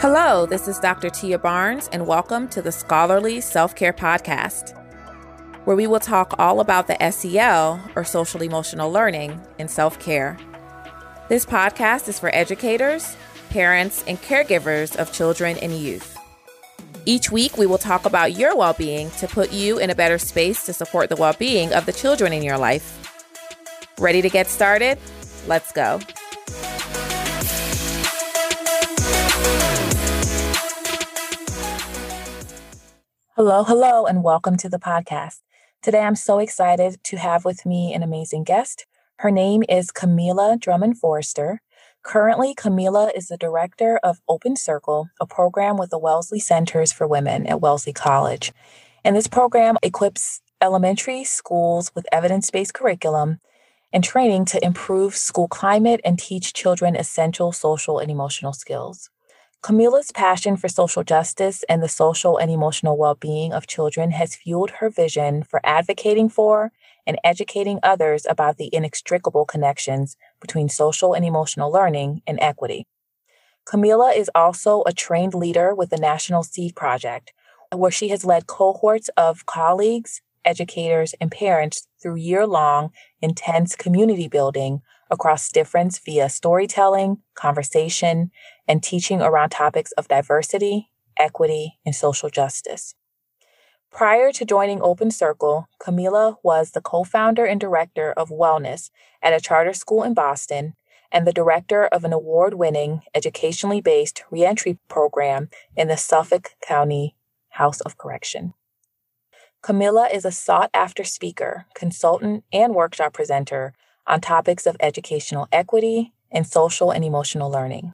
Hello, this is Dr. Tia Barnes, and welcome to the Scholarly Self Care Podcast, where we will talk all about the SEL, or social emotional learning, in self care. This podcast is for educators, parents, and caregivers of children and youth. Each week, we will talk about your well being to put you in a better space to support the well being of the children in your life. Ready to get started? Let's go. Hello, hello, and welcome to the podcast. Today, I'm so excited to have with me an amazing guest. Her name is Kamilah Drummond-Forrester. Currently, Kamilah is the director of Open Circle, a program with the Wellesley Centers for Women at Wellesley College. And this program equips elementary schools with evidence based curriculum and training to improve school climate and teach children essential social and emotional skills. Kamilah's passion for social justice and the social and emotional well being of children has fueled her vision for advocating for and educating others about the inextricable connections between social and emotional learning and equity. Kamilah is also a trained leader with the National Seed Project, where she has led cohorts of colleagues, educators, and parents through year long, intense community building across difference via storytelling, conversation, and teaching around topics of diversity, equity, and social justice. Prior to joining Open Circle, Kamilah was the co founder and director of wellness at a charter school in Boston and the director of an award winning, educationally based reentry program in the Suffolk County House of Correction. Kamilah is a sought after speaker, consultant, and workshop presenter on topics of educational equity and social and emotional learning.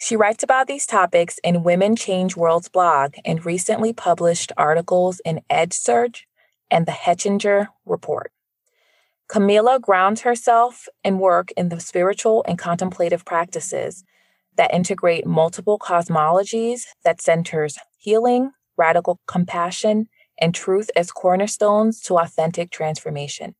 She writes about these topics in Women Change World's blog and recently published articles in EdSurge and the Hechinger Report. Kamilah grounds herself and work in the spiritual and contemplative practices that integrate multiple cosmologies that centers healing, radical compassion, and truth as cornerstones to authentic transformation.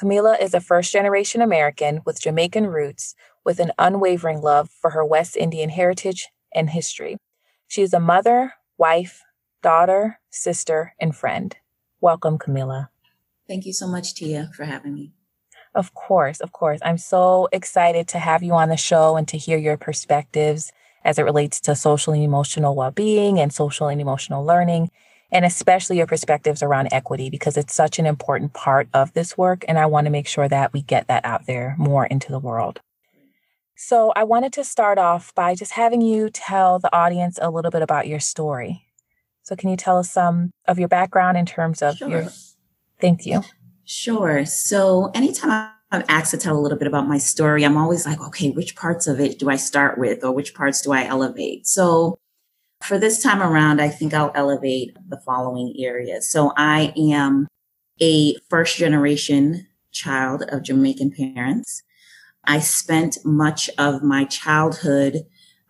Kamilah is a first generation American with Jamaican roots with an unwavering love for her West Indian heritage and history. She is a mother, wife, daughter, sister, and friend. Welcome, Kamilah. Thank you so much, Tia, for having me. Of course, of course. I'm so excited to have you on the show and to hear your perspectives as it relates to social and emotional well being and social and emotional learning, and especially your perspectives around equity, because it's such an important part of this work. And I want to make sure that we get that out there more into the world. So I wanted to start off by just having you tell the audience a little bit about your story. So can you tell us some of your background in terms of sure. your Thank you. Sure. So anytime I'm asked to tell a little bit about my story, I'm always like, okay, which parts of it do I start with or which parts do I elevate? So for this time around, I think I'll elevate the following areas. So I am a first generation child of Jamaican parents. I spent much of my childhood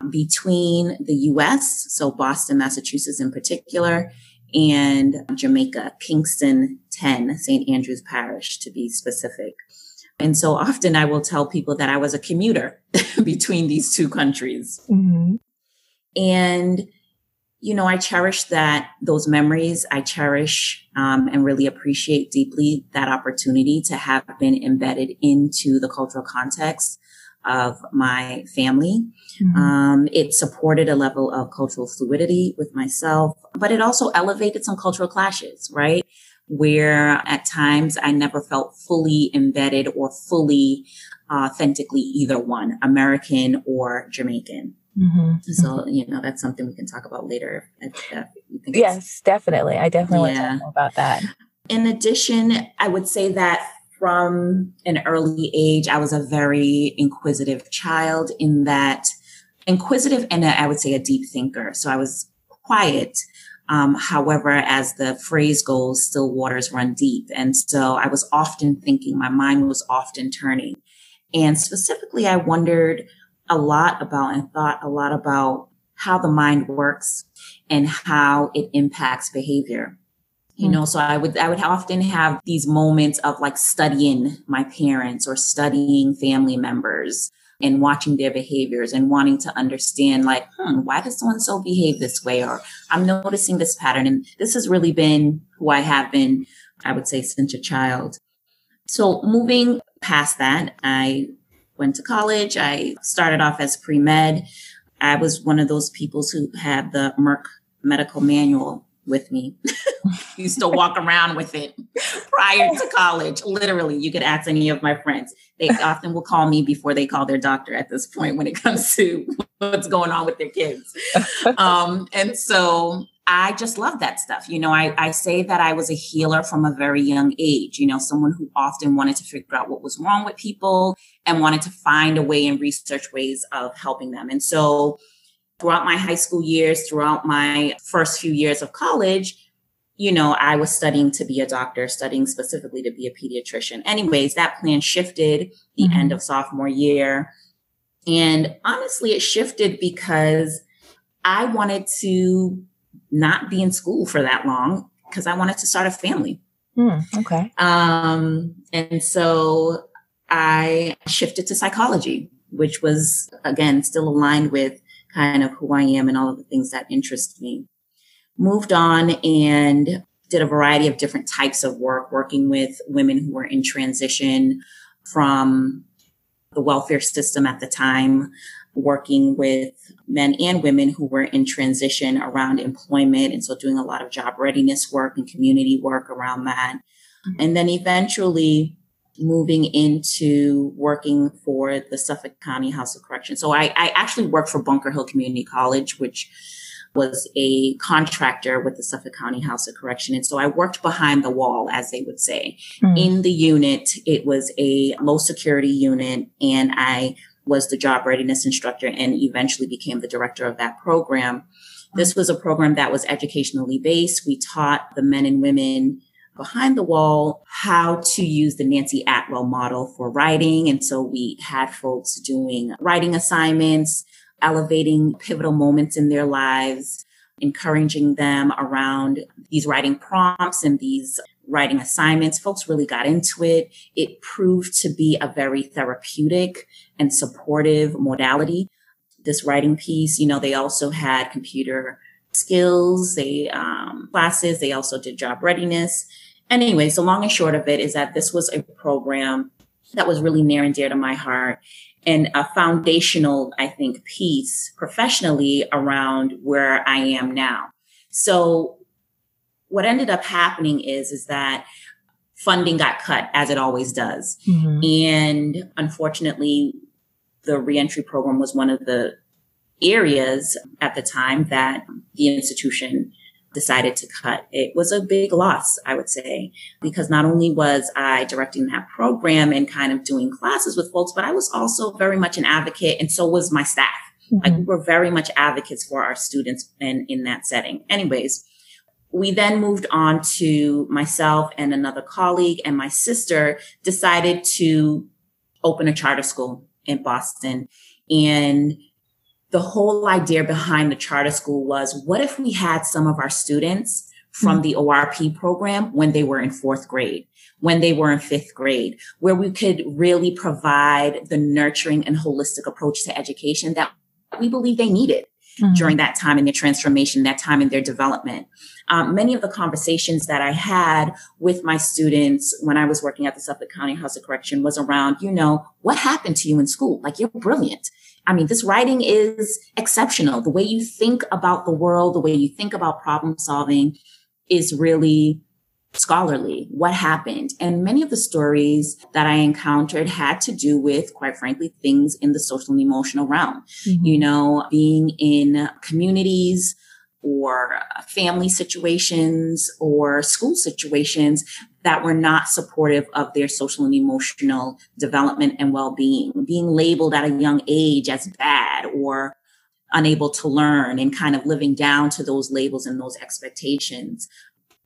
between the US, so Boston, Massachusetts in particular, and Jamaica, Kingston 10, St. Andrew's Parish to be specific. And so often I will tell people that I was a commuter between these two countries. Mm-hmm. And you know, I cherish that, those memories. I cherish um, and really appreciate deeply that opportunity to have been embedded into the cultural context of my family. Mm-hmm. Um, it supported a level of cultural fluidity with myself, but it also elevated some cultural clashes, right? Where at times I never felt fully embedded or fully authentically either one, American or Jamaican. Mm-hmm. So, you know, that's something we can talk about later. yes, definitely. I definitely yeah. want to talk more about that. In addition, I would say that from an early age, I was a very inquisitive child in that inquisitive and a, I would say a deep thinker. So I was quiet. Um, however, as the phrase goes, still waters run deep. And so I was often thinking, my mind was often turning. And specifically, I wondered, a lot about and thought a lot about how the mind works and how it impacts behavior. You hmm. know, so I would, I would often have these moments of like studying my parents or studying family members. and watching their behaviors and wanting to understand like, hmm, why does someone so behave this way? Or I'm noticing this pattern. And this has really been who I have been, I would say, since a child. So moving past that, I went to college. I started off as pre med. I was one of those people who had the Merck medical manual with me. used to walk around with it prior to college. Literally, you could ask any of my friends. They often will call me before they call their doctor at this point when it comes to what's going on with their kids. Um, and so I just love that stuff. You know, I, I say that I was a healer from a very young age, you know, someone who often wanted to figure out what was wrong with people and wanted to find a way and research ways of helping them. And so throughout my high school years, throughout my first few years of college, you know, I was studying to be a doctor, studying specifically to be a pediatrician. Anyways, that plan shifted the mm-hmm. end of sophomore year. And honestly, it shifted because I wanted to not be in school for that long because I wanted to start a family. Mm, okay. Um, and so I shifted to psychology, which was again still aligned with kind of who I am and all of the things that interest me. Moved on and did a variety of different types of work, working with women who were in transition from the welfare system at the time, working with men and women who were in transition around employment. And so doing a lot of job readiness work and community work around that. Mm-hmm. And then eventually moving into working for the Suffolk County House of Correction. So I, I actually worked for Bunker Hill Community College, which was a contractor with the Suffolk County House of Correction. And so I worked behind the wall, as they would say. Mm. In the unit, it was a low security unit, and I was the job readiness instructor and eventually became the director of that program. This was a program that was educationally based. We taught the men and women behind the wall how to use the Nancie Atwell model for writing. And so we had folks doing writing assignments, elevating pivotal moments in their lives, encouraging them around these writing prompts and these writing assignments. Folks really got into it. It proved to be a very therapeutic and supportive modality. This writing piece, you know, they also had computer skills, they um, classes, they also did job readiness. Anyways, the long and short of it is that this was a program that was really near and dear to my heart and a foundational, I think, piece professionally around where I am now. So what ended up happening is, is that funding got cut as it always does. Mm-hmm. And unfortunately, the reentry program was one of the areas at the time that the institution decided to cut. It was a big loss, I would say, because not only was I directing that program and kind of doing classes with folks, but I was also very much an advocate and so was my staff. Mm-hmm. Like we were very much advocates for our students in, in that setting. Anyways, we then moved on to myself and another colleague and my sister decided to open a charter school in Boston. And the whole idea behind the charter school was what if we had some of our students from mm-hmm. the ORP program when they were in fourth grade, when they were in fifth grade, where we could really provide the nurturing and holistic approach to education that we believe they needed mm-hmm. during that time in their transformation, that time in their development. Um, many of the conversations that I had with my students when I was working at the Suffolk County House of Correction was around, you know, what happened to you in school? Like you're brilliant. I mean, this writing is exceptional. The way you think about the world, the way you think about problem solving is really scholarly. What happened? And many of the stories that I encountered had to do with, quite frankly, things in the social and emotional realm. Mm-hmm. You know, being in communities or family situations or school situations that were not supportive of their social and emotional development and well-being, being labeled at a young age as bad or unable to learn and kind of living down to those labels and those expectations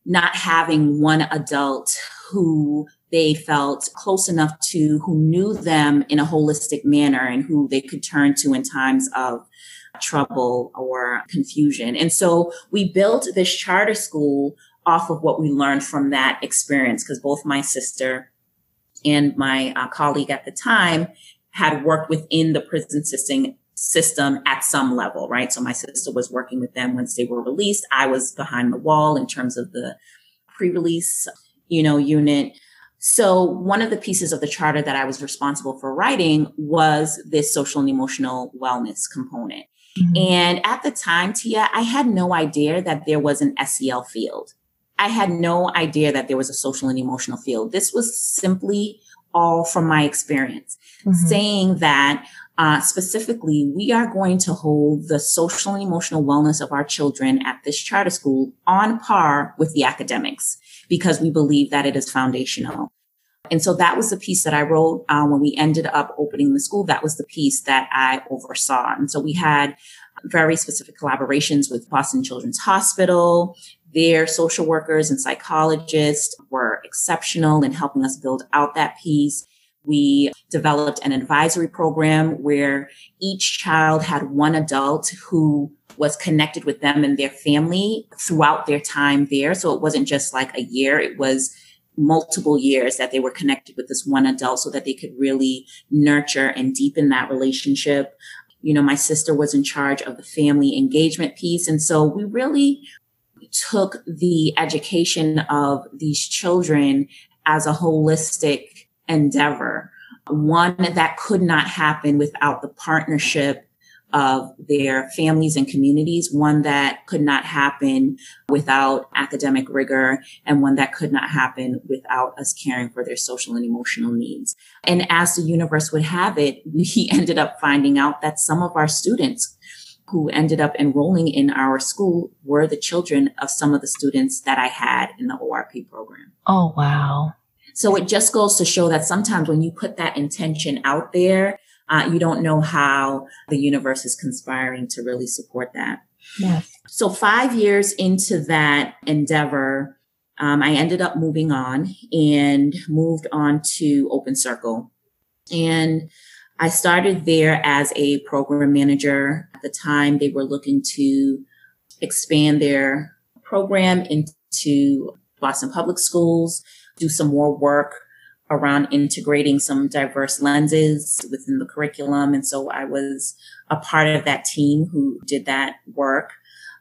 not having one adult who they felt close enough to, who knew them in a holistic manner and who they could turn to in times of trouble or confusion. And so we built this charter school off of what we learned from that experience because both my sister and my uh, colleague at the time had worked within the prison system system at some level, right? So my sister was working with them once they were released. I was behind the wall in terms of the pre-release, you know, unit. So one of the pieces of the charter that I was responsible for writing was this social and emotional wellness component. Mm-hmm. And at the time, Tia, I had no idea that there was an SEL field. I had no idea that there was a social and emotional field. This was simply all from my experience, mm-hmm. saying that uh, specifically, we are going to hold the social and emotional wellness of our children at this charter school on par with the academics because we believe that it is foundational. And so that was the piece that I wrote uh, when we ended up opening the school. That was the piece that I oversaw. And so we had very specific collaborations with Boston Children's Hospital. Their social workers and psychologists were exceptional in helping us build out that piece. We developed an advisory program where each child had one adult who was connected with them and their family throughout their time there. So it wasn't just like a year. It was multiple years that they were connected with this one adult so that they could really nurture and deepen that relationship. You know, my sister was in charge of the family engagement piece. And so we really took the education of these children as a holistic endeavor, one that could not happen without the partnership of their families and communities, one that could not happen without academic rigor, and one that could not happen without us caring for their social and emotional needs. And as the universe would have it, we ended up finding out that some of our students who ended up enrolling in our school were the children of some of the students that I had in the ORP program. Oh, wow. So it just goes to show that sometimes when you put that intention out there, uh, you don't know how the universe is conspiring to really support that. Yes. So five years into that endeavor, um, I ended up moving on and moved on to Open Circle. And I started there as a program manager. At the time, they were looking to expand their program into Boston Public Schools do some more work around integrating some diverse lenses within the curriculum. And so I was a part of that team who did that work.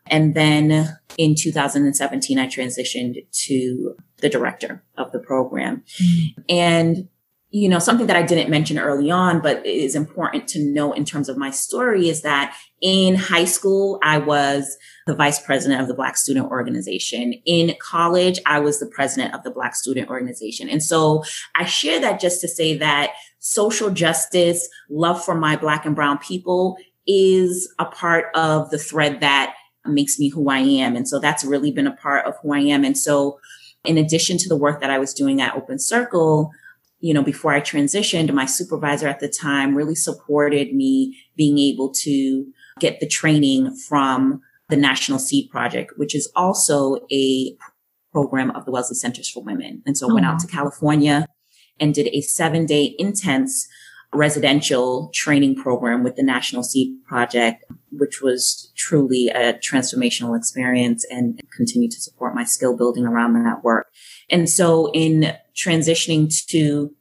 And then in 2017, I transitioned to the director of the program. Mm-hmm. And you know, something that I didn't mention early on, but is important to know in terms of my story is that in high school, I was the vice president of the Black Student Organization. In college, I was the president of the Black Student Organization. And so I share that just to say that social justice, love for my Black and Brown people is a part of the thread that makes me who I am. And so that's really been a part of who I am. And so in addition to the work that I was doing at Open Circle, you know, before I transitioned, my supervisor at the time really supported me being able to get the training from the National Seed Project, which is also a program of the Wellesley Centers for Women. And so I went out oh. to California and did a seven day intense residential training program with the National Seed Project, which was truly a transformational experience and continue to support my skill building around that work. And so in transitioning to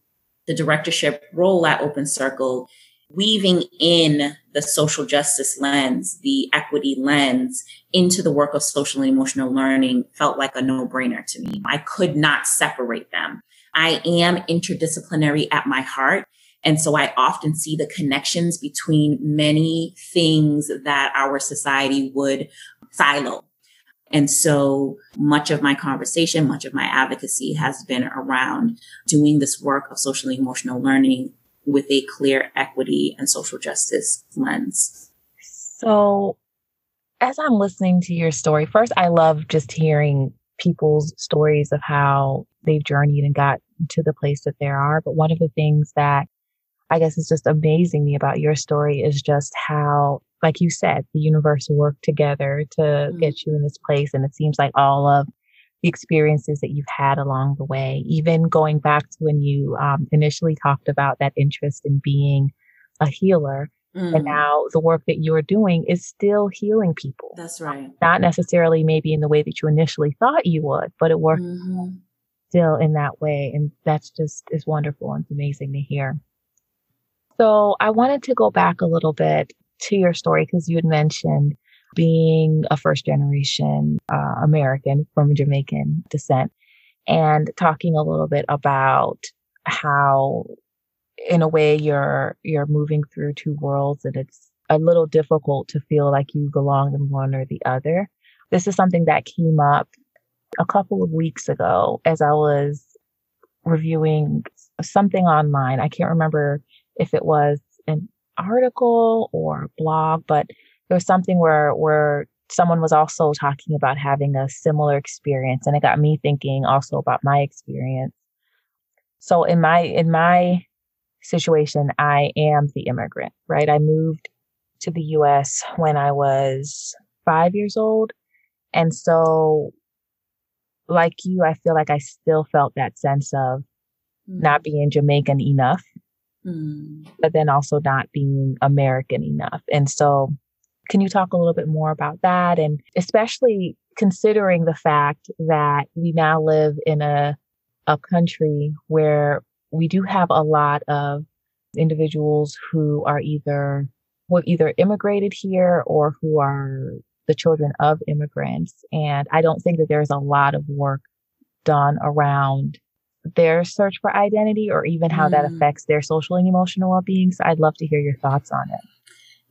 the directorship role at Open Circle, weaving in the social justice lens, the equity lens into the work of social and emotional learning felt like a no brainer to me. I could not separate them. I am interdisciplinary at my heart. And so I often see the connections between many things that our society would silo and so much of my conversation, much of my advocacy has been around doing this work of social emotional learning with a clear equity and social justice lens. So, as I'm listening to your story, first, I love just hearing people's stories of how they've journeyed and got to the place that they are. But one of the things that I guess is just amazing me about your story is just how like you said, the universe worked together to mm-hmm. get you in this place. And it seems like all of the experiences that you've had along the way, even going back to when you um, initially talked about that interest in being a healer. Mm. And now the work that you're doing is still healing people. That's right. Not necessarily maybe in the way that you initially thought you would, but it worked mm-hmm. still in that way. And that's just is wonderful and it's amazing to hear. So I wanted to go back a little bit to your story because you had mentioned being a first generation uh, American from Jamaican descent and talking a little bit about how in a way you're you're moving through two worlds and it's a little difficult to feel like you belong in one or the other. This is something that came up a couple of weeks ago as I was reviewing something online. I can't remember if it was an article or a blog, but there was something where where someone was also talking about having a similar experience and it got me thinking also about my experience. So in my in my situation, I am the immigrant, right? I moved to the US when I was 5 years old. And so like you, I feel like I still felt that sense of mm. not being Jamaican enough, mm. but then also not being American enough. And so, can you talk a little bit more about that? And especially considering the fact that we now live in a, a country where we do have a lot of individuals who are either who have either immigrated here or who are the children of immigrants. And I don't think that there's a lot of work done around their search for identity or even how mm. that affects their social and emotional well being. So I'd love to hear your thoughts on it.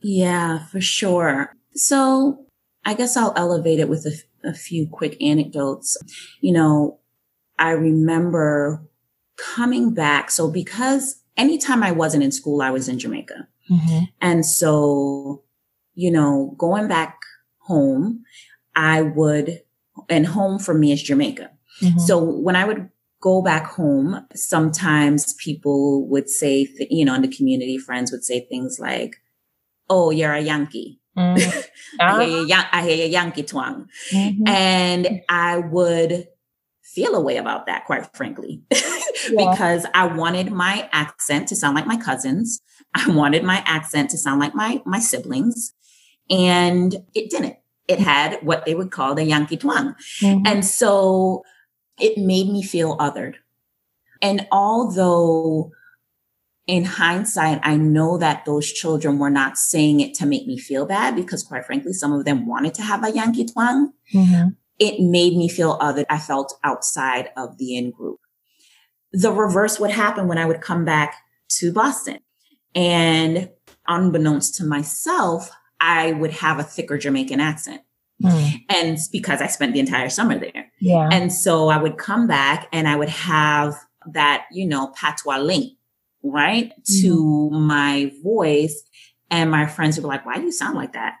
Yeah, for sure. So I guess I'll elevate it with a, a few quick anecdotes. You know, I remember coming back. So because anytime I wasn't in school, I was in Jamaica. Mm-hmm. And so, you know, going back home, I would, and home for me is Jamaica. Mm-hmm. So when I would go back home, sometimes people would say, th- you know, in the community, friends would say things like, Oh, you're a Yankee. Mm-hmm. I, hear you, I hear Yankee twang. Mm-hmm. And I would feel a way about that, quite frankly, yeah. because I wanted my accent to sound like my cousins. I wanted my accent to sound like my, my siblings and it didn't. It had what they would call the Yankee twang. Mm-hmm. And so it made me feel othered. And although in hindsight, I know that those children were not saying it to make me feel bad because quite frankly, some of them wanted to have a Yankee twang. Mm-hmm. It made me feel othered. I felt outside of the in group. The reverse would happen when I would come back to Boston. And unbeknownst to myself, I would have a thicker Jamaican accent. Mm. And because I spent the entire summer there. Yeah. And so I would come back and I would have that, you know, patois link, right? Mm. To my voice. And my friends would be like, why do you sound like that?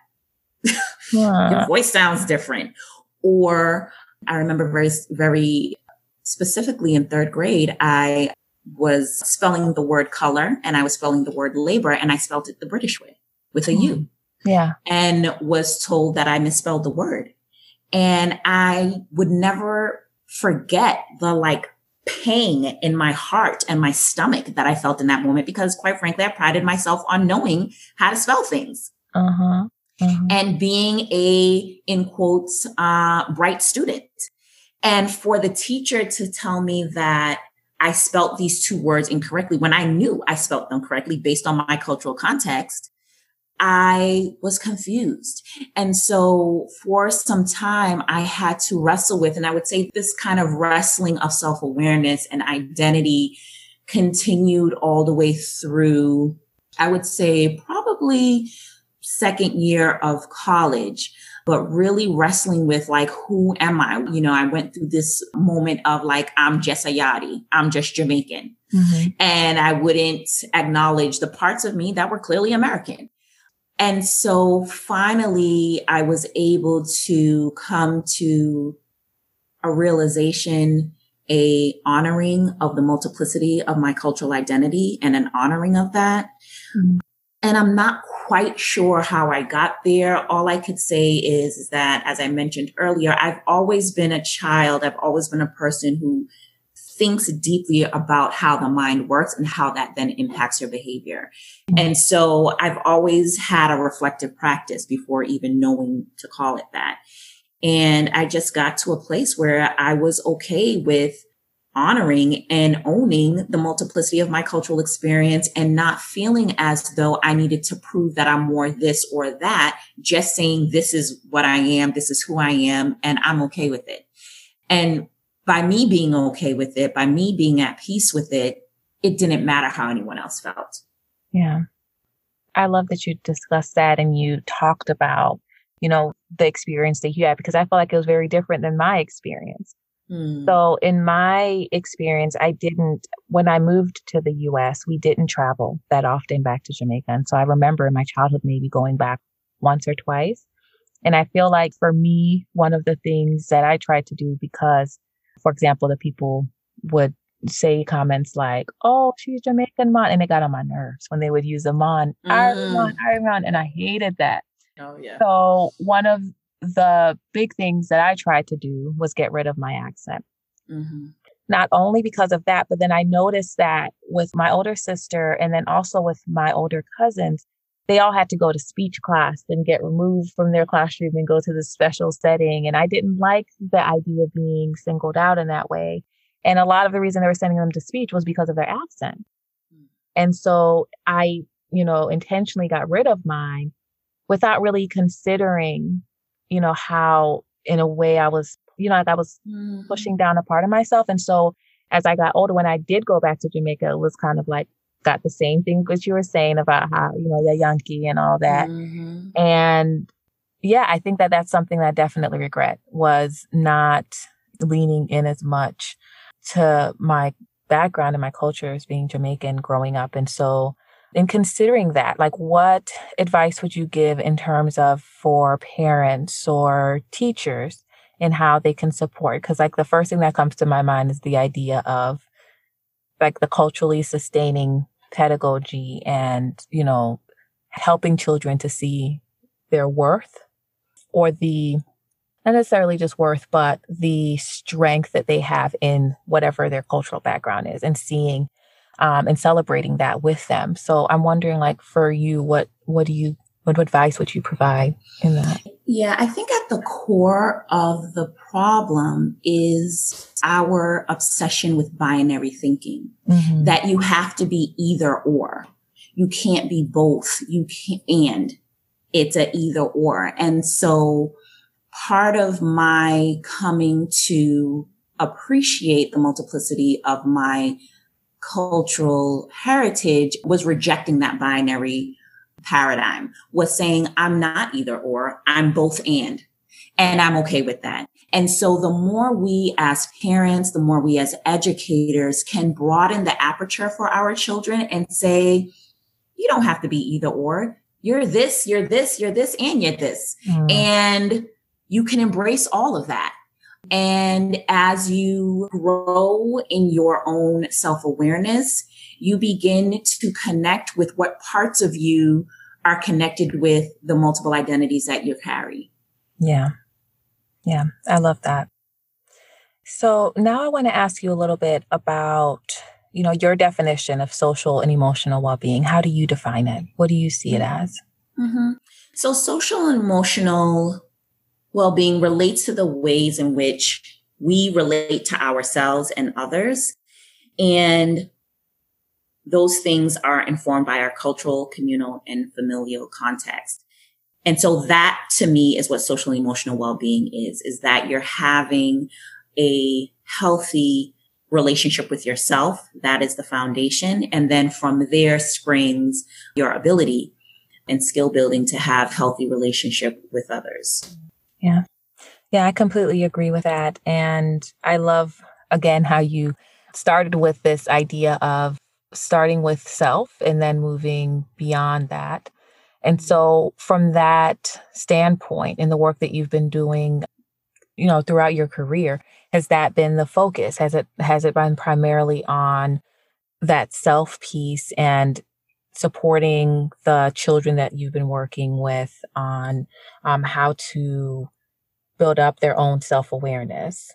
Yeah. Your voice sounds different. Or I remember very, very specifically in third grade, I was spelling the word color and I was spelling the word labor and I spelled it the British way with a mm. U. Yeah. And was told that I misspelled the word. And I would never forget the like pain in my heart and my stomach that I felt in that moment because quite frankly, I prided myself on knowing how to spell things. Uh-huh. Uh-huh. And being a, in quotes, uh, bright student. And for the teacher to tell me that I spelt these two words incorrectly when I knew I spelt them correctly based on my cultural context, I was confused. And so for some time, I had to wrestle with, and I would say this kind of wrestling of self awareness and identity continued all the way through, I would say probably second year of college but really wrestling with like, who am I? You know, I went through this moment of like, I'm just a Yardie. I'm just Jamaican. Mm-hmm. And I wouldn't acknowledge the parts of me that were clearly American. And so finally, I was able to come to a realization, a honoring of the multiplicity of my cultural identity and an honoring of that. Mm-hmm. And I'm not quite sure how I got there. All I could say is, is that, as I mentioned earlier, I've always been a child. I've always been a person who thinks deeply about how the mind works and how that then impacts your behavior. And so I've always had a reflective practice before even knowing to call it that. And I just got to a place where I was okay with honoring and owning the multiplicity of my cultural experience and not feeling as though I needed to prove that I'm more this or that, just saying this is what I am, this is who I am, and I'm okay with it. And by me being okay with it, by me being at peace with it, it didn't matter how anyone else felt. Yeah. I love that you discussed that and you talked about, you know, the experience that you had because I felt like it was very different than my experience. Hmm. So in my experience, I didn't, when I moved to the US, we didn't travel that often back to Jamaica. And so I remember in my childhood maybe going back once or twice. And I feel like for me, one of the things that I tried to do because, for example, the people would say comments like, "Oh, she's Jamaican man," and it got on my nerves when they would use the man, mm. Iron Iron and I hated that. Oh yeah. So one of the big things that I tried to do was get rid of my accent. Mm-hmm. Not only because of that, but then I noticed that with my older sister and then also with my older cousins, they all had to go to speech class and get removed from their classroom and go to this special setting. And I didn't like the idea of being singled out in that way. And a lot of the reason they were sending them to speech was because of their accent. And so I, you know, intentionally got rid of mine without really considering you know, how in a way I was, you know, like I was mm-hmm. pushing down a part of myself. And so as I got older, when I did go back to Jamaica, it was kind of like got the same thing that you were saying about how, you know, the Yankee and all that. Mm-hmm. And yeah, I think that that's something that I definitely regret was not leaning in as much to my background and my culture as being Jamaican growing up. And so in considering that, like what advice would you give in terms of for parents or teachers in how they can support? Because like the first thing that comes to my mind is the idea of like the culturally sustaining pedagogy and, you know, helping children to see their worth or the not necessarily just worth, but the strength that they have in whatever their cultural background is and seeing um, and celebrating that with them. So I'm wondering, like, for you, what what do you what advice would you provide in that? Yeah, I think at the core of the problem is our obsession with binary thinking mm-hmm. that you have to be either or. You can't be both. You can't, and it's a either or. And so part of my coming to appreciate the multiplicity of my cultural heritage was rejecting that binary paradigm, was saying, I'm not either or, I'm both and. And I'm okay with that. And so the more we as parents, the more we as educators can broaden the aperture for our children and say, you don't have to be either or. You're this, you're this, you're this, and you're this. Mm. And you can embrace all of that. And as you grow in your own self awareness, you begin to connect with what parts of you are connected with the multiple identities that you carry. Yeah. Yeah. I love that. So now I want to ask you a little bit about, you know, your definition of social and emotional well-being. How do you define it? What do you see it as? Mm-hmm. So social and emotional well-being relates to the ways in which we relate to ourselves and others. And those things are informed by our cultural, communal, and familial context. And so that to me is what social emotional well-being is, is that you're having a healthy relationship with yourself. That is the foundation. And then from there springs your ability and skill building to have healthy relationship with others. Yeah. Yeah, I completely agree with that. And I love, again, how you started with this idea of starting with self and then moving beyond that. And so, from that standpoint, in the work that you've been doing, you know, throughout your career, has that been the focus? Has it has it been primarily on that self piece and supporting the children that you've been working with on um, how to build up their own self awareness?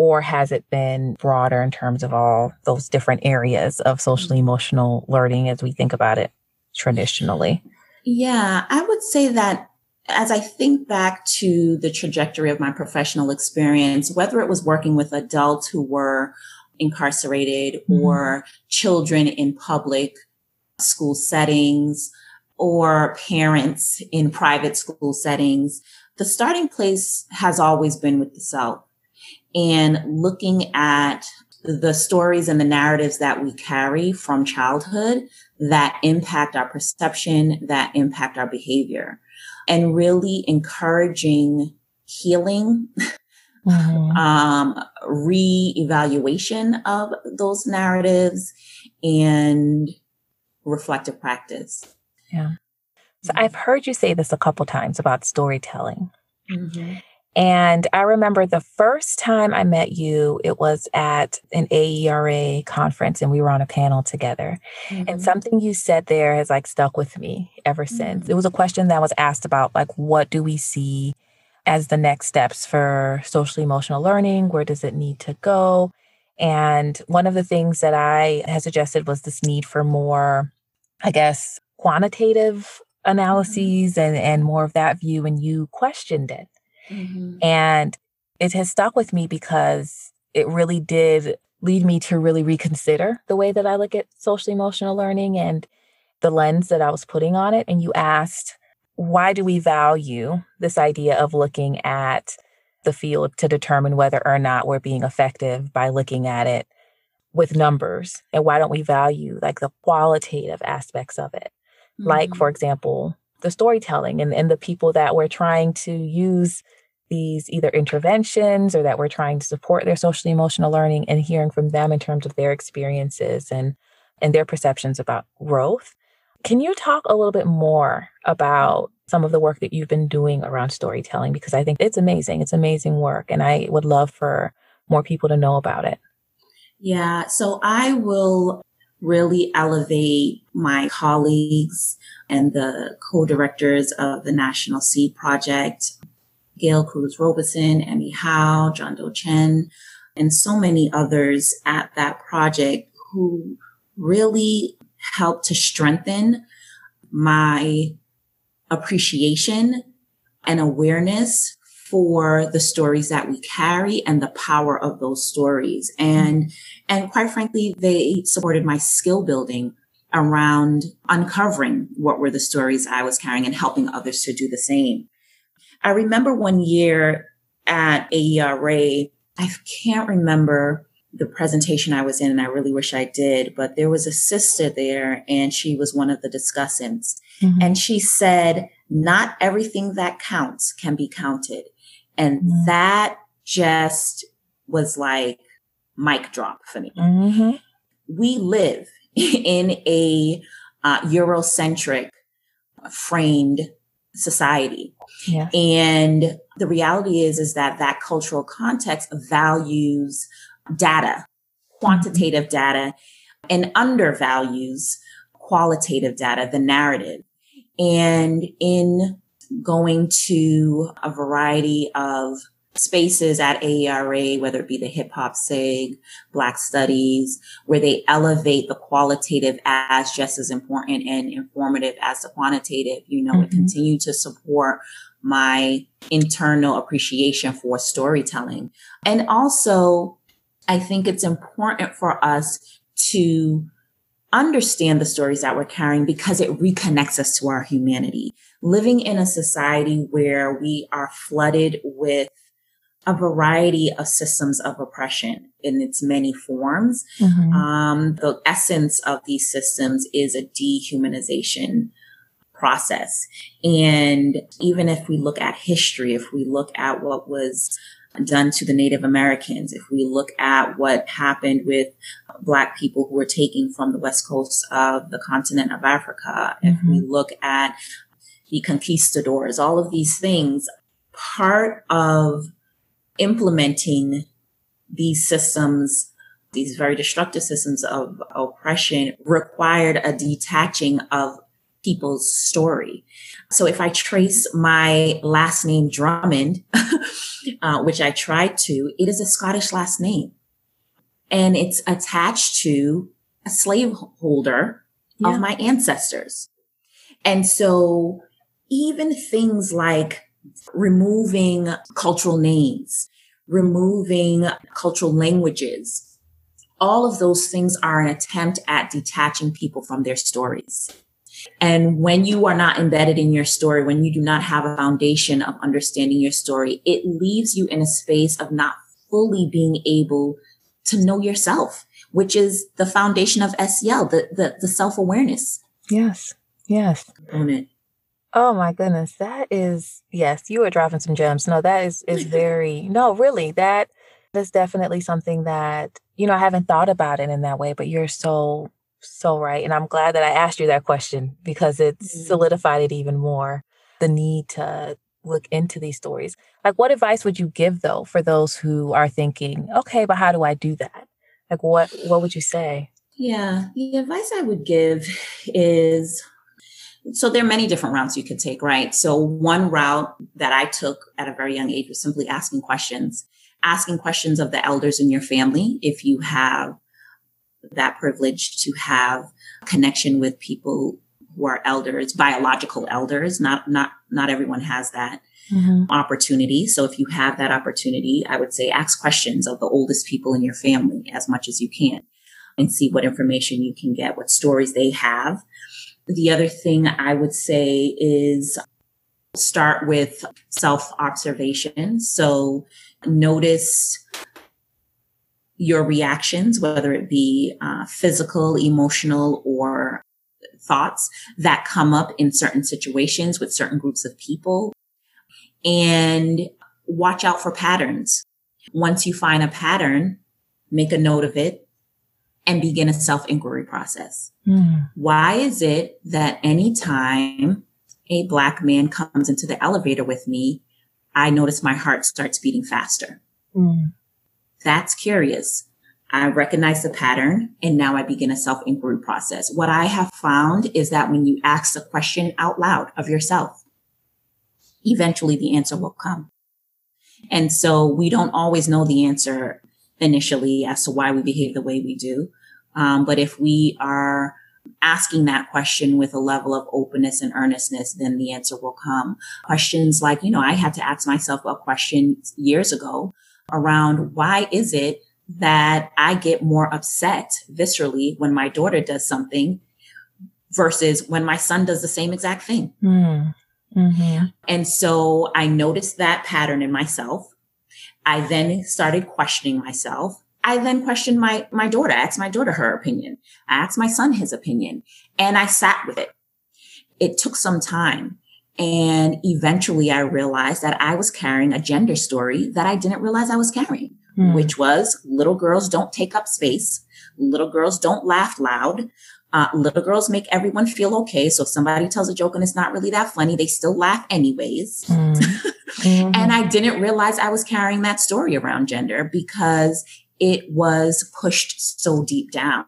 Or has it been broader in terms of all those different areas of social emotional learning as we think about it traditionally? Yeah, I would say that as I think back to the trajectory of my professional experience, whether it was working with adults who were incarcerated mm-hmm. or children in public school settings or parents in private school settings, the starting place has always been with the self and looking at the stories and the narratives that we carry from childhood that impact our perception, that impact our behavior, and really encouraging healing, mm-hmm. um, re-evaluation of those narratives and reflective practice. Yeah. So I've heard you say this a couple times about storytelling. Mm-hmm. And I remember the first time I met you, it was at an AERA conference and we were on a panel together. Mm-hmm. And something you said there has like stuck with me ever since. Mm-hmm. It was a question that was asked about like, what do we see as the next steps for social emotional learning? Where does it need to go? And one of the things that I had suggested was this need for more, I guess, quantitative mm-hmm. analyses and, and more of that view. And you questioned it. Mm-hmm. And it has stuck with me because it really did lead me to really reconsider the way that I look at social emotional learning and the lens that I was putting on it. And you asked, why do we value this idea of looking at the field to determine whether or not we're being effective by looking at it with numbers? And why don't we value like the qualitative aspects of it? Mm-hmm. Like, for example, the storytelling and, and the people that we're trying to use these either interventions or that we're trying to support their social emotional learning and hearing from them in terms of their experiences and and their perceptions about growth. Can you talk a little bit more about some of the work that you've been doing around storytelling because I think it's amazing. It's amazing work and I would love for more people to know about it. Yeah, so I will really elevate my colleagues and the co-directors of the National Seed Project Gail Cruise-Roberson, Emmy Howe, Jondou Chen, and so many others at that project who really helped to strengthen my appreciation and awareness for the stories that we carry and the power of those stories. And, and quite frankly, they supported my skill building around uncovering what were the stories I was carrying and helping others to do the same. I remember one year at AERA, I can't remember the presentation I was in, and I really wish I did, but there was a sister there and she was one of the discussants. Mm-hmm. And she said, not everything that counts can be counted. And mm-hmm. that just was like mic drop for me. Mm-hmm. We live in a uh, Eurocentric framed society. Yeah. And the reality is, is that that cultural context values data, quantitative mm-hmm. data, and undervalues qualitative data, the narrative. And in going to a variety of spaces at AERA, whether it be the hip hop SIG, Black Studies, where they elevate the qualitative as just as important and informative as the quantitative, you know, mm-hmm. and continue to support my internal appreciation for storytelling. And also, I think it's important for us to understand the stories that we're carrying because it reconnects us to our humanity. Living in a society where we are flooded with a variety of systems of oppression in its many forms. Mm-hmm. Um, the essence of these systems is a dehumanization process. And even if we look at history, if we look at what was done to the Native Americans, if we look at what happened with Black people who were taken from the west coast of the continent of Africa, mm-hmm. if we mm-hmm. look at the conquistadors, all of these things, part of implementing these systems, these very destructive systems of oppression required a detaching of people's story. So if I trace my last name Drummond, uh, which I tried to, it is a Scottish last name and it's attached to a slaveholder yeah. of my ancestors. And so even things like removing cultural names, removing cultural languages, all of those things are an attempt at detaching people from their stories. And when you are not embedded in your story, when you do not have a foundation of understanding your story, it leaves you in a space of not fully being able to know yourself, which is the foundation of SEL, the, the, the self awareness. Yes. Yes. Component. Oh my goodness. That is, yes, you are dropping some gems. No, that is, is very, no, really, that is definitely something that, you know, I haven't thought about it in that way, but you're so so right. And I'm glad that I asked you that question because it mm-hmm. solidified it even more the need to look into these stories. Like, what advice would you give though for those who are thinking, okay, but how do I do that? Like, what what would you say? Yeah, the advice I would give is so there are many different routes you could take, right? So one route that I took at a very young age was simply asking questions, asking questions of the elders in your family. If you have that privilege to have connection with people who are elders, biological elders. Not not not everyone has that mm-hmm. opportunity. So if you have that opportunity, I would say ask questions of the oldest people in your family as much as you can and see what information you can get, what stories they have. The other thing I would say is start with self observation. So notice your reactions, whether it be uh, physical, emotional, or thoughts that come up in certain situations with certain groups of people. And watch out for patterns. Once you find a pattern, make a note of it and begin a self inquiry process. Mm. Why is it that anytime a black man comes into the elevator with me, I notice my heart starts beating faster? Mm. That's curious. I recognize the pattern and now I begin a self inquiry process. What I have found is that when you ask the question out loud of yourself, eventually the answer will come. And so we don't always know the answer initially as to why we behave the way we do. Um, but if we are asking that question with a level of openness and earnestness, then the answer will come. Questions like, you know, I had to ask myself a question years ago around why is it that I get more upset viscerally when my daughter does something versus when my son does the same exact thing. Mm. Mm-hmm. And so I noticed that pattern in myself. I then started questioning myself. I then questioned my, my daughter, I asked my daughter her opinion. I asked my son his opinion and I sat with it. It took some time. And eventually I realized that I was carrying a gender story that I didn't realize I was carrying, mm. which was little girls don't take up space. Little girls don't laugh loud. Uh, little girls make everyone feel okay. So if somebody tells a joke and it's not really that funny, they still laugh anyways. Mm. mm-hmm. and I didn't realize I was carrying that story around gender because it was pushed so deep down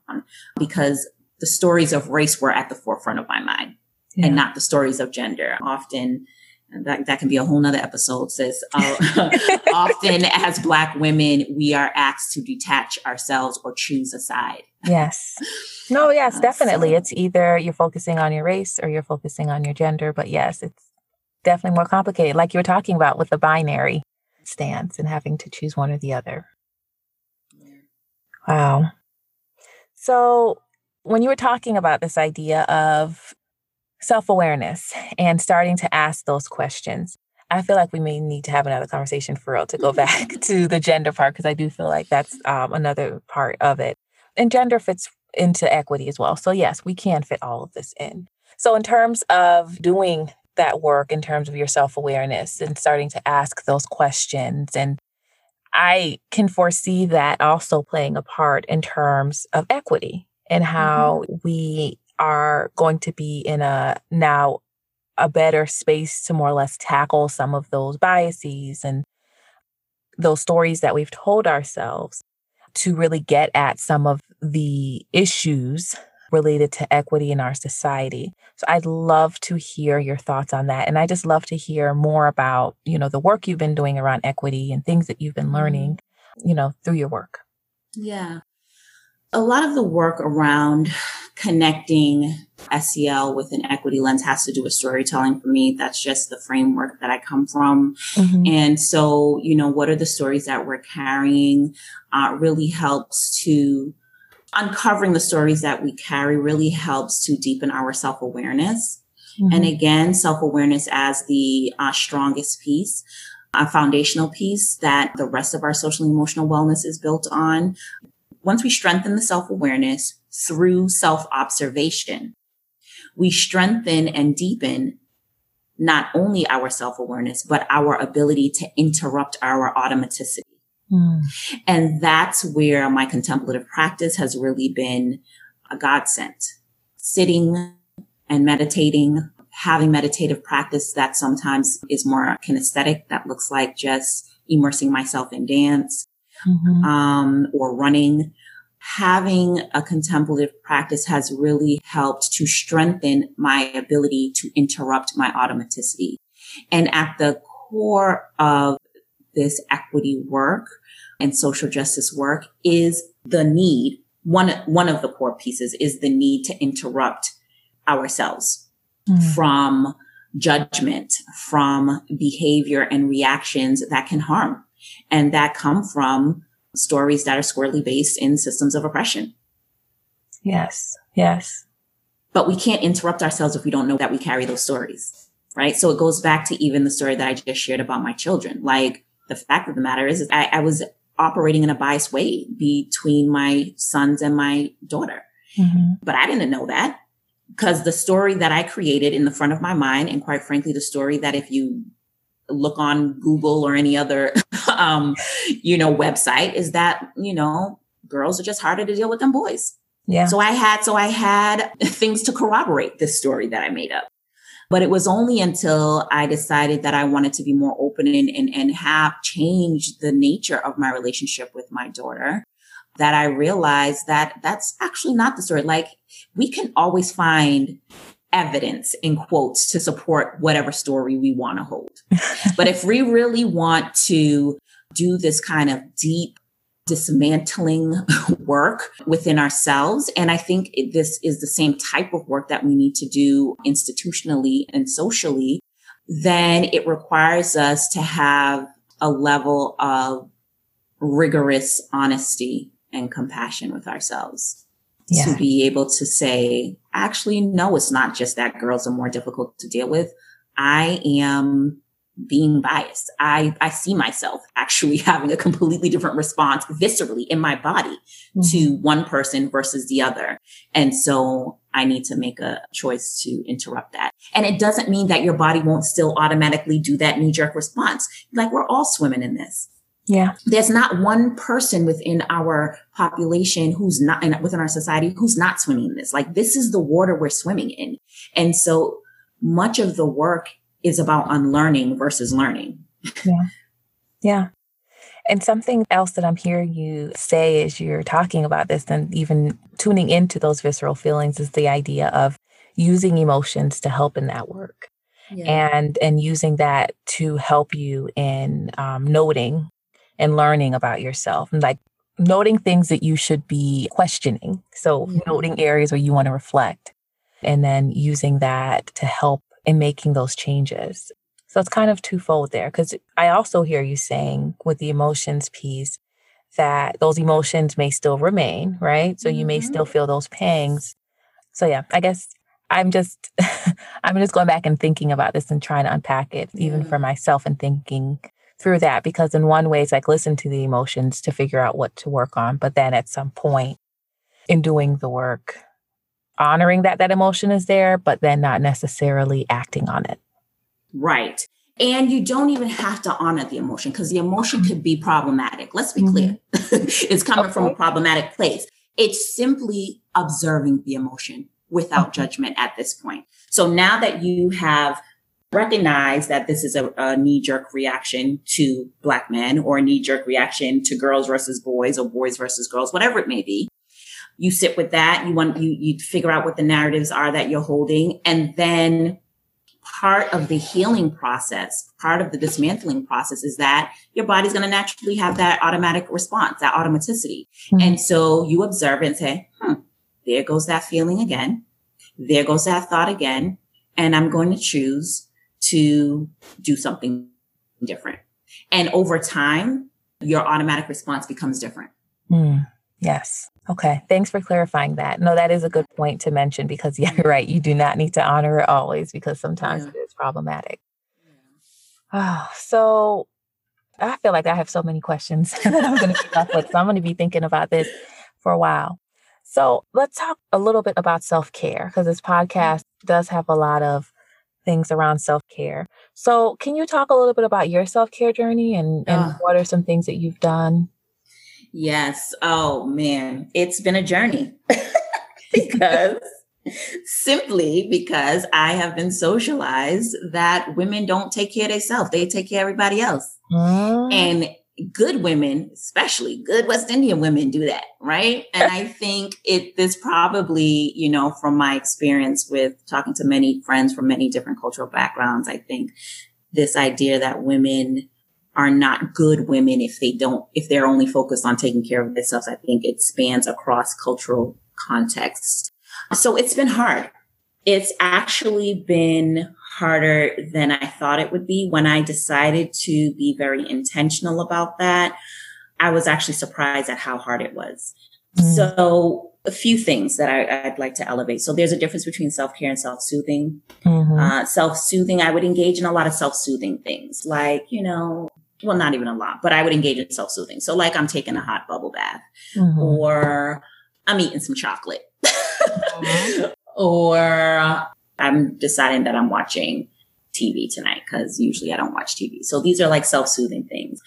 because the stories of race were at the forefront of my mind yeah. and not the stories of gender. Often, that, that can be a whole nother episode, sis. Uh, often, as Black women, we are asked to detach ourselves or choose a side. Yes. No, yes, uh, definitely. So, it's either you're focusing on your race or you're focusing on your gender. But yes, it's definitely more complicated, like you were talking about with the binary stance and having to choose one or the other. Wow. So, when you were talking about this idea of self awareness and starting to ask those questions. I feel like we may need to have another conversation for real to go back to the gender part because I do feel like that's um, another part of it. And gender fits into equity as well. So, yes, we can fit all of this in. So, in terms of doing that work, in terms of your self awareness and starting to ask those questions, and I can foresee that also playing a part in terms of equity and how mm-hmm. we are going to be in a now a better space to more or less tackle some of those biases and those stories that we've told ourselves to really get at some of the issues related to equity in our society. So I'd love to hear your thoughts on that and I just love to hear more about, you know, the work you've been doing around equity and things that you've been learning, mm-hmm. you know, through your work. Yeah. A lot of the work around connecting SEL with an equity lens has to do with storytelling for me. That's just the framework that I come from. Mm-hmm. And so, you know, what are the stories that we're carrying uh, really helps to uncovering the stories that we carry really helps to deepen our self awareness. Mm-hmm. And again, self awareness as the uh, strongest piece, a foundational piece that the rest of our social and emotional wellness is built on. Once we strengthen the self awareness through self observation, we strengthen and deepen not only our self awareness, but our ability to interrupt our automaticity. Mm. And that's where my contemplative practice has really been a godsend. Sitting and meditating, having meditative practice that sometimes is more kinesthetic, that looks like just immersing myself in dance, mm-hmm. um, or running. Having a contemplative practice has really helped to strengthen my ability to interrupt my automaticity. And at the core of this equity work and social justice work is the need. One, one of the core pieces is the need to interrupt ourselves mm. from judgment, from behavior and reactions that can harm and that come from stories that are squarely based in systems of oppression. Yes. Yes. But we can't interrupt ourselves if we don't know that we carry those stories. Right. So it goes back to even the story that I just shared about my children. Like the fact of the matter is, is I, I was operating in a biased way between my sons and my daughter. Mm-hmm. But I didn't know that because the story that I created in the front of my mind, and quite frankly, the story that if you look on Google or any other, um, you know, website is that, you know, girls are just harder to deal with than boys. Yeah. So I had, so I had things to corroborate this story that I made up. But it was only until I decided that I wanted to be more open and, and, and have changed the nature of my relationship with my daughter that I realized that that's actually not the story. Like we can always find evidence in quotes to support whatever story we want to hold. but if we really want to do this kind of deep dismantling work within ourselves. And I think this is the same type of work that we need to do institutionally and socially. Then it requires us to have a level of rigorous honesty and compassion with ourselves. Yeah. To be able to say, actually, no, it's not just that girls are more difficult to deal with. I am being biased. I, I see myself actually having a completely different response viscerally in my body mm-hmm. to one person versus the other. And so I need to make a choice to interrupt that. And it doesn't mean that your body won't still automatically do that knee jerk response. Like we're all swimming in this. Yeah. There's not one person within our population who's not in, within our society who's not swimming in this. Like this is the water we're swimming in. And so much of the work is about unlearning versus learning. Yeah. Yeah. And something else that I'm hearing you say as you're talking about this and even tuning into those visceral feelings is the idea of using emotions to help in that work. Yeah. And and using that to help you in um, noting and learning about yourself and like noting things that you should be questioning. So mm-hmm. noting areas where you want to reflect and then using that to help in making those changes. So it's kind of twofold there because I also hear you saying with the emotions piece that those emotions may still remain, right? So mm-hmm. you may mm-hmm. still feel those pangs. So yeah, I guess I'm just I'm just going back and thinking about this and trying to unpack it even for myself and thinking through that because in one way it's like listen to the emotions to figure out what to work on, but then at some point in doing the work, honoring that that emotion is there, but then not necessarily acting on it. Right. And you don't even have to honor the emotion because the emotion could be problematic. Let's be mm-hmm. clear. it's coming okay. from a problematic place. It's simply observing the emotion without judgment at this point. So now that you have recognized that this is a, a knee jerk reaction to black men or a knee jerk reaction to girls versus boys or boys versus girls, whatever it may be, you sit with that. You want, you, you figure out what the narratives are that you're holding. And then part of the healing process, part of the dismantling process is that your body's going to naturally have that automatic response, that automaticity. Mm-hmm. And so you observe and say, hmm, there goes that feeling again. There goes that thought again. And I'm going to choose to do something different. And over time, your automatic response becomes different. Mm. Yes. Okay. Thanks for clarifying that. No, that is a good point to mention because, yeah, you're right. You do not need to honor it always because sometimes yeah. it is problematic. Oh, so I feel like I have so many questions that I'm going to be left with. So I'm going to be thinking about this for a while. So let's talk a little bit about self care because this podcast does have a lot of things around self care. So can you talk a little bit about your self care journey and, and what are some things that you've done? Yes. Oh man, it's been a journey because simply because I have been socialized that women don't take care of themselves. They take care of everybody else. Mm. And good women, especially good West Indian women do that, right? And I think it this probably, you know, from my experience with talking to many friends from many different cultural backgrounds, I think this idea that women are not good women if they don't if they're only focused on taking care of themselves. I think it spans across cultural contexts. So it's been hard. It's actually been harder than I thought it would be. When I decided to be very intentional about that, I was actually surprised at how hard it was. Mm. So a few things that I, would like to elevate. So there's a difference between self-care and self-soothing. Mm-hmm. Uh, self-soothing, I would engage in a lot of self-soothing things like, you know, well, not even a lot, but I would engage in self-soothing. So like I'm taking a hot bubble bath mm-hmm. or I'm eating some chocolate mm-hmm. or I'm deciding that I'm watching TV tonight because usually I don't watch TV. So these are like self-soothing things.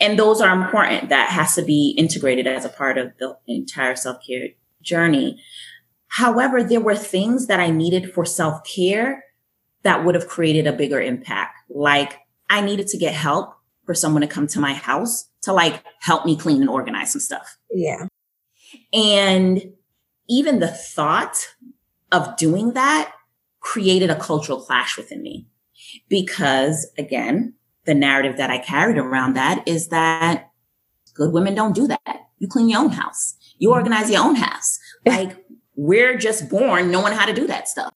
And those are important. That has to be integrated as a part of the entire self-care journey. However, there were things that I needed for self-care that would have created a bigger impact. Like I needed to get help for someone to come to my house to like help me clean and organize some stuff. Yeah. And even the thought of doing that created a cultural clash within me because again, the narrative that I carried around that is that good women don't do that. You clean your own house. You mm-hmm. organize your own house. Like we're just born knowing how to do that stuff.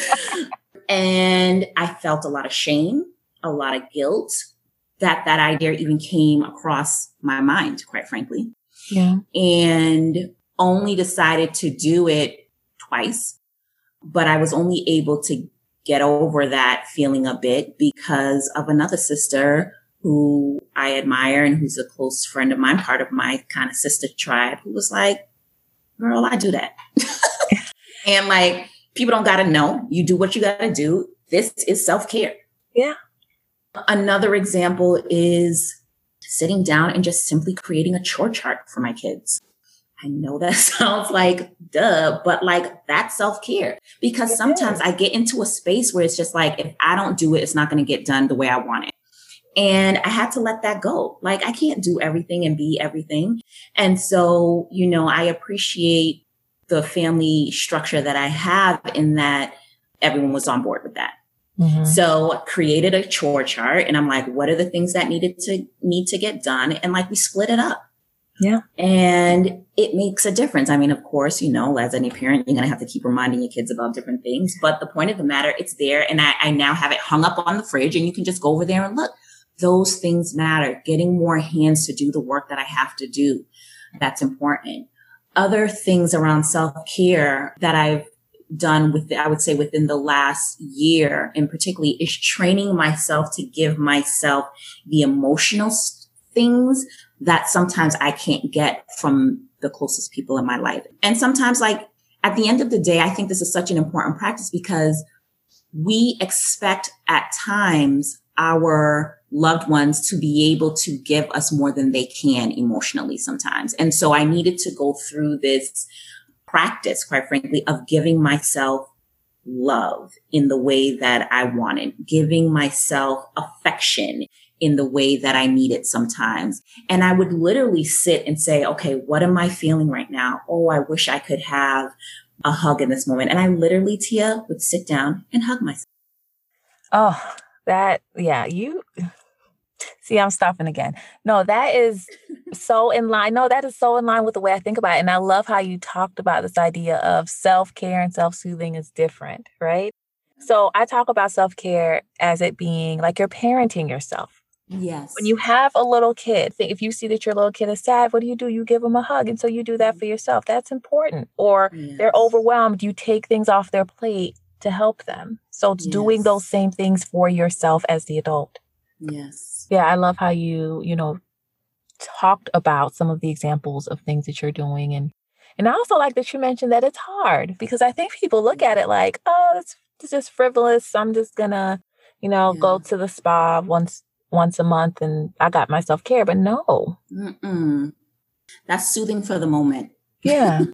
and I felt a lot of shame, a lot of guilt that that idea even came across my mind, quite frankly. Yeah. And only decided to do it twice but I was only able to get over that feeling a bit because of another sister who I admire and who's a close friend of mine, part of my kind of sister tribe, who was like, girl, I do that. and like, people don't got to know. You do what you got to do. This is self care. Yeah. Another example is sitting down and just simply creating a chore chart for my kids. I know that sounds like duh, but like that's self care because sometimes I get into a space where it's just like, if I don't do it, it's not going to get done the way I want it. And I had to let that go. Like I can't do everything and be everything. And so, you know, I appreciate the family structure that I have in that everyone was on board with that. Mm-hmm. So created a chore chart and I'm like, what are the things that needed to need to get done? And like we split it up. Yeah. And it makes a difference. I mean, of course, you know, as any parent, you're going to have to keep reminding your kids about different things. But the point of the matter, it's there. And I, I now have it hung up on the fridge and you can just go over there and look. Those things matter. Getting more hands to do the work that I have to do. That's important. Other things around self care that I've done with, I would say within the last year in particularly is training myself to give myself the emotional things that sometimes I can't get from the closest people in my life. And sometimes like at the end of the day, I think this is such an important practice because we expect at times our loved ones to be able to give us more than they can emotionally sometimes. And so I needed to go through this practice, quite frankly, of giving myself love in the way that I wanted, giving myself affection in the way that I need it sometimes. And I would literally sit and say, okay, what am I feeling right now? Oh, I wish I could have a hug in this moment. And I literally, Tia, would sit down and hug myself. Oh, that, yeah, you see, I'm stopping again. No, that is so in line. No, that is so in line with the way I think about it. And I love how you talked about this idea of self care and self soothing is different, right? So I talk about self care as it being like you're parenting yourself Yes. When you have a little kid, if you see that your little kid is sad, what do you do? You give them a hug. And so you do that mm. for yourself. That's important. Or yes. they're overwhelmed, you take things off their plate to help them. So it's yes. doing those same things for yourself as the adult. Yes. Yeah, I love how you, you know, talked about some of the examples of things that you're doing and and I also like that you mentioned that it's hard because I think people look at it like, oh, it's, it's just frivolous. I'm just gonna, you know, yeah. go to the spa once once a month and I got my self care. But no, Mm-mm. that's soothing for the moment. Yeah,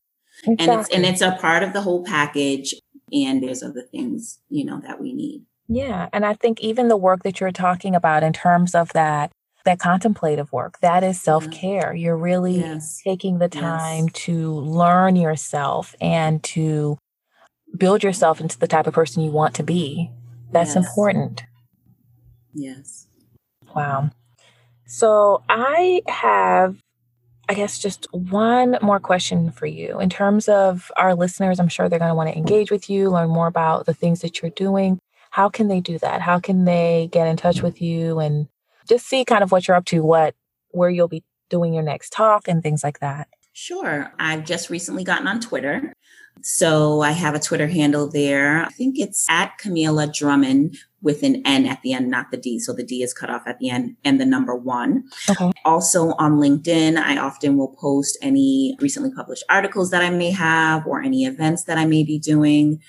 exactly. and it's and it's a part of the whole package. And there's other things you know that we need. Yeah, and I think even the work that you're talking about in terms of that that contemplative work that is self-care you're really yes. taking the time yes. to learn yourself and to build yourself into the type of person you want to be that's yes. important yes wow so i have i guess just one more question for you in terms of our listeners i'm sure they're going to want to engage with you learn more about the things that you're doing how can they do that how can they get in touch with you and just see kind of what you're up to, what where you'll be doing your next talk and things like that. Sure. I've just recently gotten on Twitter. So I have a Twitter handle there. I think it's at Kamilah Drummond with an N at the end, not the D. So the D is cut off at the end and the number one. Okay. Also on LinkedIn, I often will post any recently published articles that I may have or any events that I may be doing.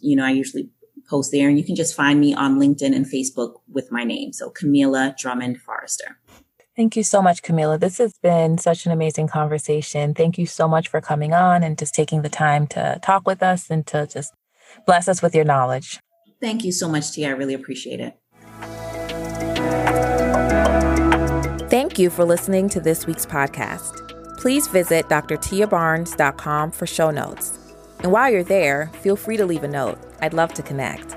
You know, I usually post there and you can just find me on LinkedIn and Facebook with my name. So Kamilah Drummond Forrester. Thank you so much, Kamilah. This has been such an amazing conversation. Thank you so much for coming on and just taking the time to talk with us and to just bless us with your knowledge. Thank you so much, Tia. I really appreciate it. Thank you for listening to this week's podcast. Please visit drtiabarnes.com for show notes. And while you're there, feel free to leave a note. I'd love to connect.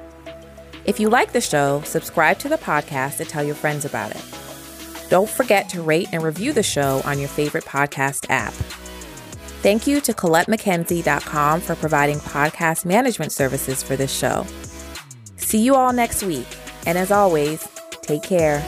If you like the show, subscribe to the podcast and tell your friends about it. Don't forget to rate and review the show on your favorite podcast app. Thank you to ColetteMcKenzie.com for providing podcast management services for this show. See you all next week. And as always, take care.